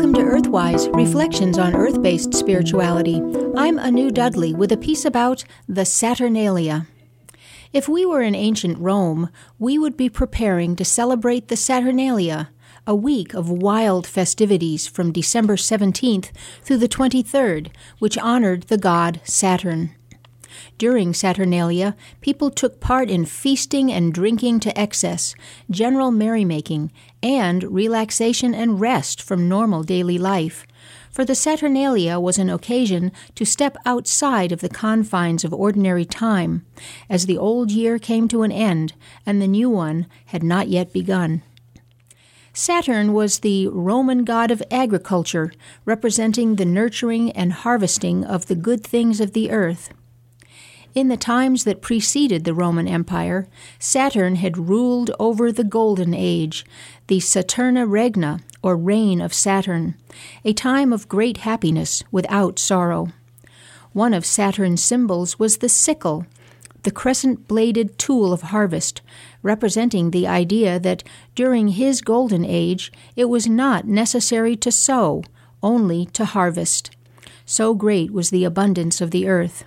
Welcome to Earthwise Reflections on Earth based Spirituality. I'm Anu Dudley with a piece about the Saturnalia. If we were in ancient Rome, we would be preparing to celebrate the Saturnalia, a week of wild festivities from December 17th through the 23rd, which honored the god Saturn. During Saturnalia, people took part in feasting and drinking to excess, general merrymaking, and relaxation and rest from normal daily life. For the Saturnalia was an occasion to step outside of the confines of ordinary time, as the old year came to an end and the new one had not yet begun. Saturn was the Roman god of agriculture, representing the nurturing and harvesting of the good things of the earth. In the times that preceded the Roman Empire, Saturn had ruled over the Golden Age, the Saturnia Regna, or reign of Saturn, a time of great happiness without sorrow. One of Saturn's symbols was the sickle, the crescent bladed tool of harvest, representing the idea that during his golden age it was not necessary to sow, only to harvest. So great was the abundance of the earth.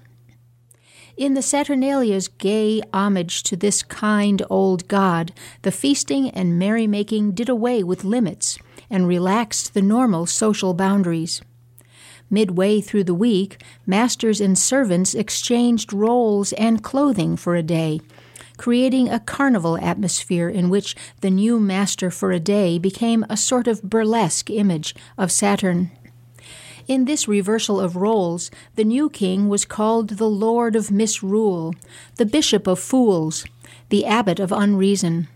In the Saturnalia's gay homage to this kind old god, the feasting and merrymaking did away with limits and relaxed the normal social boundaries. Midway through the week, masters and servants exchanged roles and clothing for a day, creating a carnival atmosphere in which the new master for a day became a sort of burlesque image of Saturn. In this reversal of roles, the new king was called the Lord of Misrule, the Bishop of Fools, the Abbot of Unreason.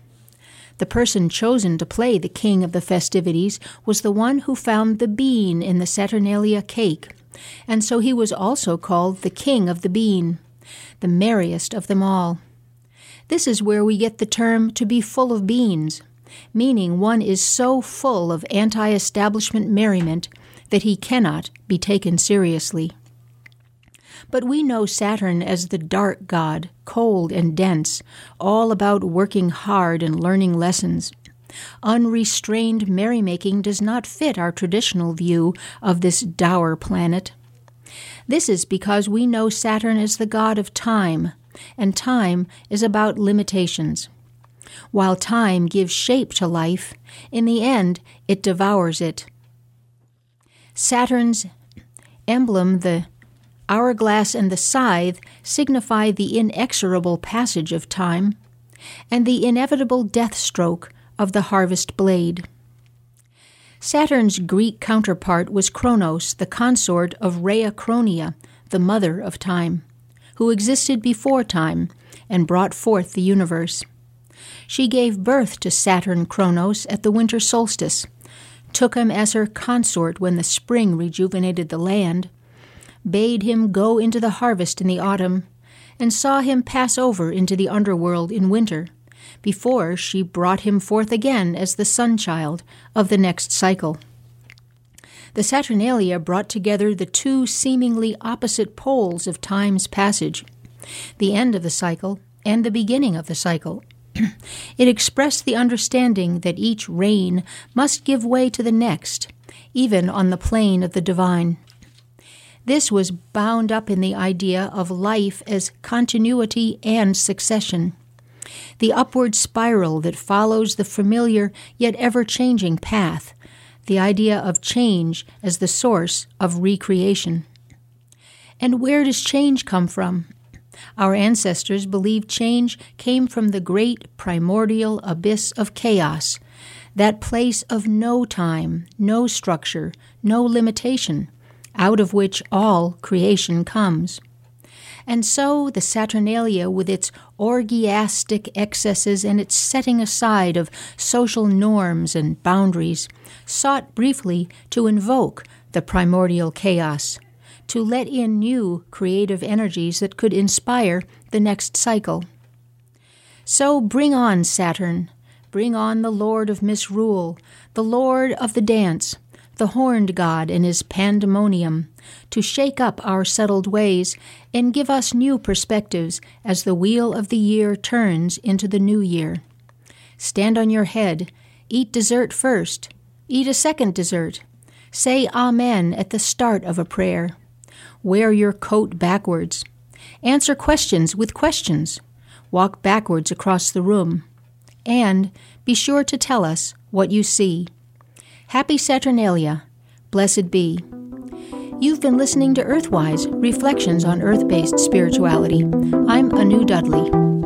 The person chosen to play the king of the festivities was the one who found the bean in the Saturnalia cake, and so he was also called the king of the bean, the merriest of them all. This is where we get the term to be full of beans, meaning one is so full of anti establishment merriment that he cannot be taken seriously. But we know Saturn as the dark god, cold and dense, all about working hard and learning lessons. Unrestrained merrymaking does not fit our traditional view of this dour planet. This is because we know Saturn as the god of time, and time is about limitations. While time gives shape to life, in the end it devours it Saturn's emblem, the hourglass and the scythe, signify the inexorable passage of time and the inevitable death stroke of the harvest blade. Saturn's Greek counterpart was Kronos, the consort of Rhea Chronia, the mother of time, who existed before time and brought forth the universe. She gave birth to Saturn Kronos at the winter solstice took him as her consort when the spring rejuvenated the land, bade him go into the harvest in the autumn, and saw him pass over into the underworld in winter, before she brought him forth again as the sun child of the next cycle. The Saturnalia brought together the two seemingly opposite poles of time's passage the end of the cycle and the beginning of the cycle. It expressed the understanding that each reign must give way to the next, even on the plane of the divine. This was bound up in the idea of life as continuity and succession. The upward spiral that follows the familiar yet ever changing path, the idea of change as the source of recreation. And where does change come from? Our ancestors believed change came from the great primordial abyss of chaos, that place of no time, no structure, no limitation, out of which all creation comes. And so the Saturnalia, with its orgiastic excesses and its setting aside of social norms and boundaries, sought briefly to invoke the primordial chaos to let in new creative energies that could inspire the next cycle. So bring on Saturn, bring on the Lord of Misrule, the Lord of the dance, the horned god and his pandemonium, to shake up our settled ways and give us new perspectives as the wheel of the year turns into the new year. Stand on your head, eat dessert first, eat a second dessert, Say Amen at the start of a prayer. Wear your coat backwards. Answer questions with questions. Walk backwards across the room. And be sure to tell us what you see. Happy Saturnalia. Blessed be. You've been listening to Earthwise Reflections on Earth Based Spirituality. I'm Anu Dudley.